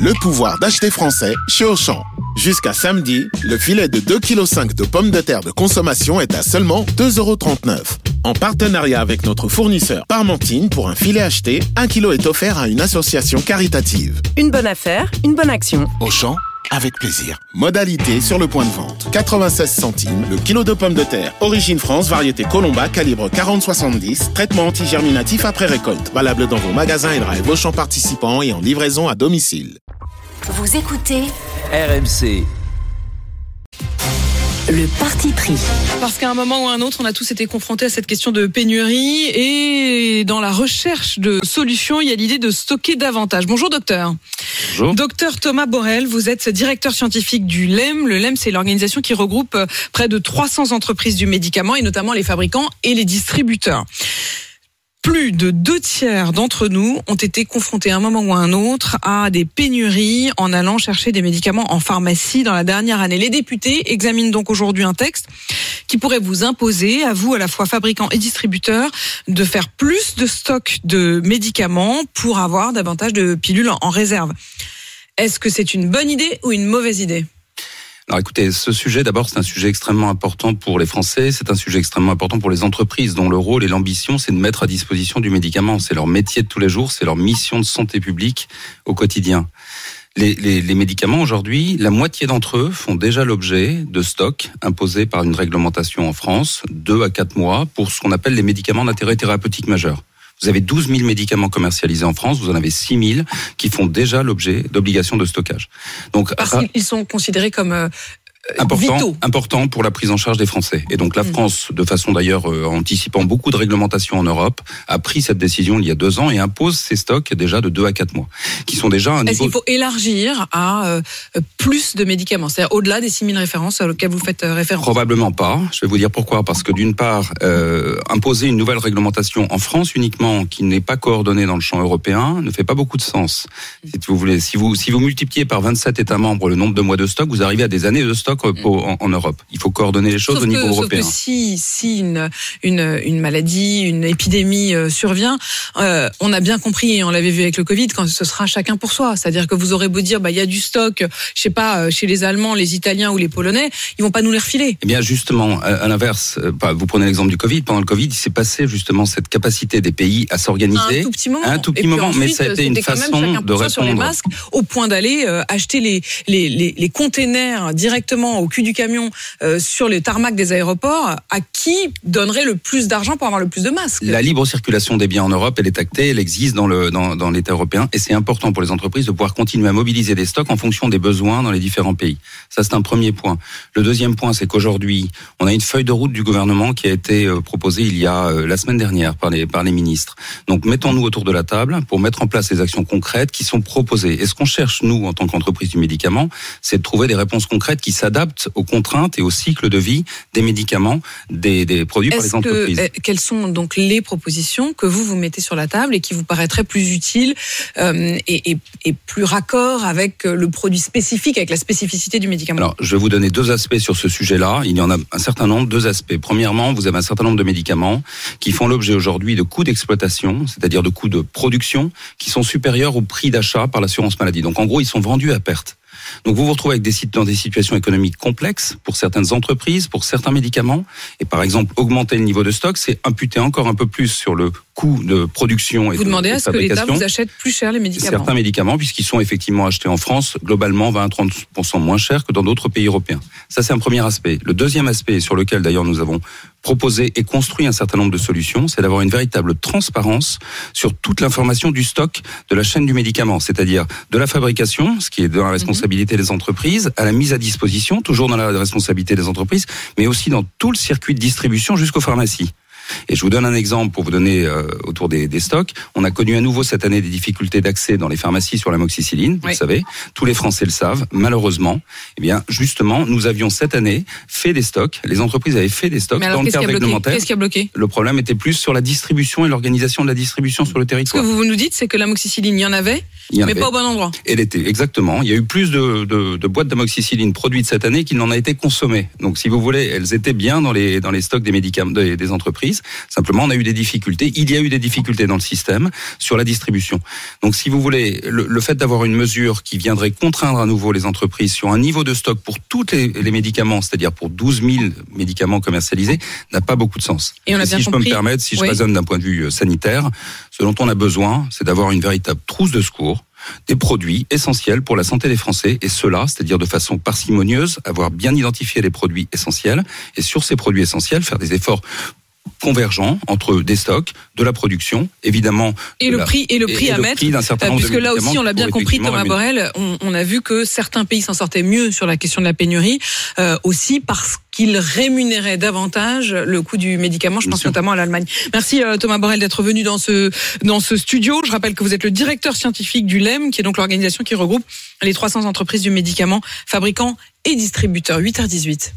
le pouvoir d'acheter français chez Auchan. Jusqu'à samedi, le filet de 2,5 kg de pommes de terre de consommation est à seulement 2,39€. En partenariat avec notre fournisseur Parmentine, pour un filet acheté, 1 kg est offert à une association caritative. Une bonne affaire, une bonne action. Auchan, avec plaisir. Modalité sur le point de vente. 96 centimes le kilo de pommes de terre. Origine France, variété Colomba, calibre 40-70. Traitement antigerminatif après récolte. Valable dans vos magasins et drive Auchan participants et en livraison à domicile. Vous écoutez RMC. Le parti pris. Parce qu'à un moment ou à un autre, on a tous été confrontés à cette question de pénurie et dans la recherche de solutions, il y a l'idée de stocker davantage. Bonjour docteur. Bonjour. Docteur Thomas Borel, vous êtes directeur scientifique du LEM. Le LEM, c'est l'organisation qui regroupe près de 300 entreprises du médicament et notamment les fabricants et les distributeurs. Plus de deux tiers d'entre nous ont été confrontés à un moment ou à un autre à des pénuries en allant chercher des médicaments en pharmacie dans la dernière année. Les députés examinent donc aujourd'hui un texte qui pourrait vous imposer, à vous, à la fois fabricants et distributeurs, de faire plus de stock de médicaments pour avoir davantage de pilules en réserve. Est-ce que c'est une bonne idée ou une mauvaise idée? Alors écoutez, ce sujet d'abord c'est un sujet extrêmement important pour les Français, c'est un sujet extrêmement important pour les entreprises dont le rôle et l'ambition c'est de mettre à disposition du médicament. C'est leur métier de tous les jours, c'est leur mission de santé publique au quotidien. Les, les, les médicaments aujourd'hui, la moitié d'entre eux font déjà l'objet de stocks imposés par une réglementation en France, deux à quatre mois, pour ce qu'on appelle les médicaments d'intérêt thérapeutique majeur. Vous avez 12 000 médicaments commercialisés en France, vous en avez 6 000 qui font déjà l'objet d'obligations de stockage. Donc, Parce ra- qu'ils sont considérés comme euh, important, vitaux. important pour la prise en charge des Français. Et donc la Mm. France, de façon d'ailleurs euh, anticipant beaucoup de réglementations en Europe, a pris cette décision il y a deux ans et impose ces stocks déjà de deux à quatre mois, qui sont déjà un Est-ce niveau. qu'il faut élargir à euh, plus de médicaments C'est-à-dire au-delà des 6000 références auxquelles vous faites euh, référence Probablement pas. Je vais vous dire pourquoi. Parce que d'une part, euh, imposer une nouvelle réglementation en France uniquement, qui n'est pas coordonnée dans le champ européen, ne fait pas beaucoup de sens. Si vous voulez, si vous si vous multipliez par 27 États membres le nombre de mois de stock, vous arrivez à des années de stock en, en Europe. Il faut coordonner les choses Sauf au niveau que, sauf européen. que si, si une, une, une maladie, une épidémie euh, survient, euh, on a bien compris et on l'avait vu avec le Covid, quand ce sera chacun pour soi. C'est-à-dire que vous aurez beau dire, bah il y a du stock, je sais pas, euh, chez les Allemands, les Italiens ou les Polonais, ils vont pas nous les refiler. Eh bien, justement, à, l'inverse, vous prenez l'exemple du Covid. Pendant le Covid, il s'est passé justement cette capacité des pays à s'organiser. Un tout petit moment. Un tout petit moment, mais ça a été une façon de sur les répondre. masques, au point d'aller acheter les, les, les, les containers directement au cul du camion euh, sur les tarmacs des aéroports. À qui donnerait le plus d'argent pour avoir le plus de masques? La libre circulation des biens en Europe, elle est actée, elle existe dans le dans, dans l'État européen, et c'est important pour les entreprises de pouvoir continuer à mobiliser des stocks en fonction des besoins dans les différents pays. Ça, c'est un premier point. Le deuxième point, c'est qu'aujourd'hui, on a une feuille de route du gouvernement qui a été euh, proposée il y a euh, la semaine dernière par les par les ministres. Donc, mettons-nous autour de la table pour mettre en place les actions concrètes qui sont proposées. Et ce qu'on cherche nous en tant qu'entreprise du médicament, c'est de trouver des réponses concrètes qui s'adaptent aux contraintes et au cycle de vie des médicaments, des, des produits par les que, entreprises. euh, quelles sont donc les propositions que vous vous mettez sur la table et qui vous paraîtraient plus utiles euh, et, et, et plus raccord avec euh, le produit spécifique, avec la spécificité du médicament? Alors, je vais vous donner deux aspects sur ce sujet-là. Il y en a un certain nombre, deux aspects. Premièrement, vous avez un certain nombre de médicaments qui font l'objet aujourd'hui de coûts d'exploitation, c'est-à-dire de coûts de production, qui sont supérieurs au prix d'achat par l'assurance maladie. Donc, en gros, ils sont vendus à perte. Donc vous vous retrouvez avec des sites dans des situations économiques complexes pour certaines entreprises, pour certains médicaments. Et par exemple, augmenter le niveau de stock, c'est imputer encore un peu plus sur le coût de production et Vous de, demandez de à ce que l'État vous achète plus cher les médicaments. certains médicaments, puisqu'ils sont effectivement achetés en France, globalement 20 à 30% moins chers que dans d'autres pays européens. Ça, c'est un premier aspect. Le deuxième aspect, sur lequel d'ailleurs nous avons proposé et construit un certain nombre de solutions, c'est d'avoir une véritable transparence sur toute l'information du stock de la chaîne du médicament, c'est-à-dire de la fabrication, ce qui est dans la responsabilité des entreprises, à la mise à disposition, toujours dans la responsabilité des entreprises, mais aussi dans tout le circuit de distribution jusqu'aux pharmacies. Et je vous donne un exemple pour vous donner euh, autour des, des stocks. On a connu à nouveau cette année des difficultés d'accès dans les pharmacies sur la moxicilline, vous Oui. le savez. Tous les Français le savent, malheureusement. Eh bien, justement, nous avions cette année fait des stocks. Les entreprises avaient fait des stocks alors, dans le cadre réglementaire. Qu'est-ce qui a bloqué? Le problème était plus sur la distribution et l'organisation de la distribution sur le Ce que territoire. vous nous dites, c'est que la moxicilline, il y en avait, Il y en mais avait. pas au bon endroit. Elle était, exactement. Il y a eu plus de, de, de boîtes d'amoxicilline produites cette année qu'il n'en a été consommé. Donc, si vous voulez, elles étaient bien dans les, dans les stocks des médicaments des, des entreprises. Entreprises. Simplement, on a eu des difficultés. Il y a eu des difficultés dans le système sur la distribution. Donc, si vous voulez, le, le fait d'avoir une mesure qui viendrait contraindre à nouveau les entreprises sur un niveau de stock pour tous les, les médicaments, c'est-à-dire pour 12 000 médicaments commercialisés, n'a pas beaucoup de sens. Et on a bien si je peux me permettre, si je Oui. raisonne d'un point de vue euh, sanitaire, ce dont on a besoin, c'est d'avoir une véritable trousse de secours des produits essentiels pour la santé des Français et cela, c'est-à-dire de façon parcimonieuse, avoir bien identifié les produits essentiels et sur ces produits essentiels faire des efforts convergents entre des stocks, de la production, évidemment Et le la- prix et le prix et à le mettre. prix certain Euh, puisque là aussi, on l'a bien compris, Thomas. Borrell, on, on a vu que certains pays s'en sortaient mieux sur la question de la pénurie, euh, aussi parce qu'ils rémunéraient davantage le coût du médicament. Je Bien pense sûr. notamment à l'Allemagne. Merci euh, Thomas Borrell d'être venu dans ce dans ce studio. Je rappelle que vous êtes le directeur scientifique du LEM, qui est donc l'organisation qui regroupe les 300 entreprises du médicament, fabricants et distributeurs. 8h18.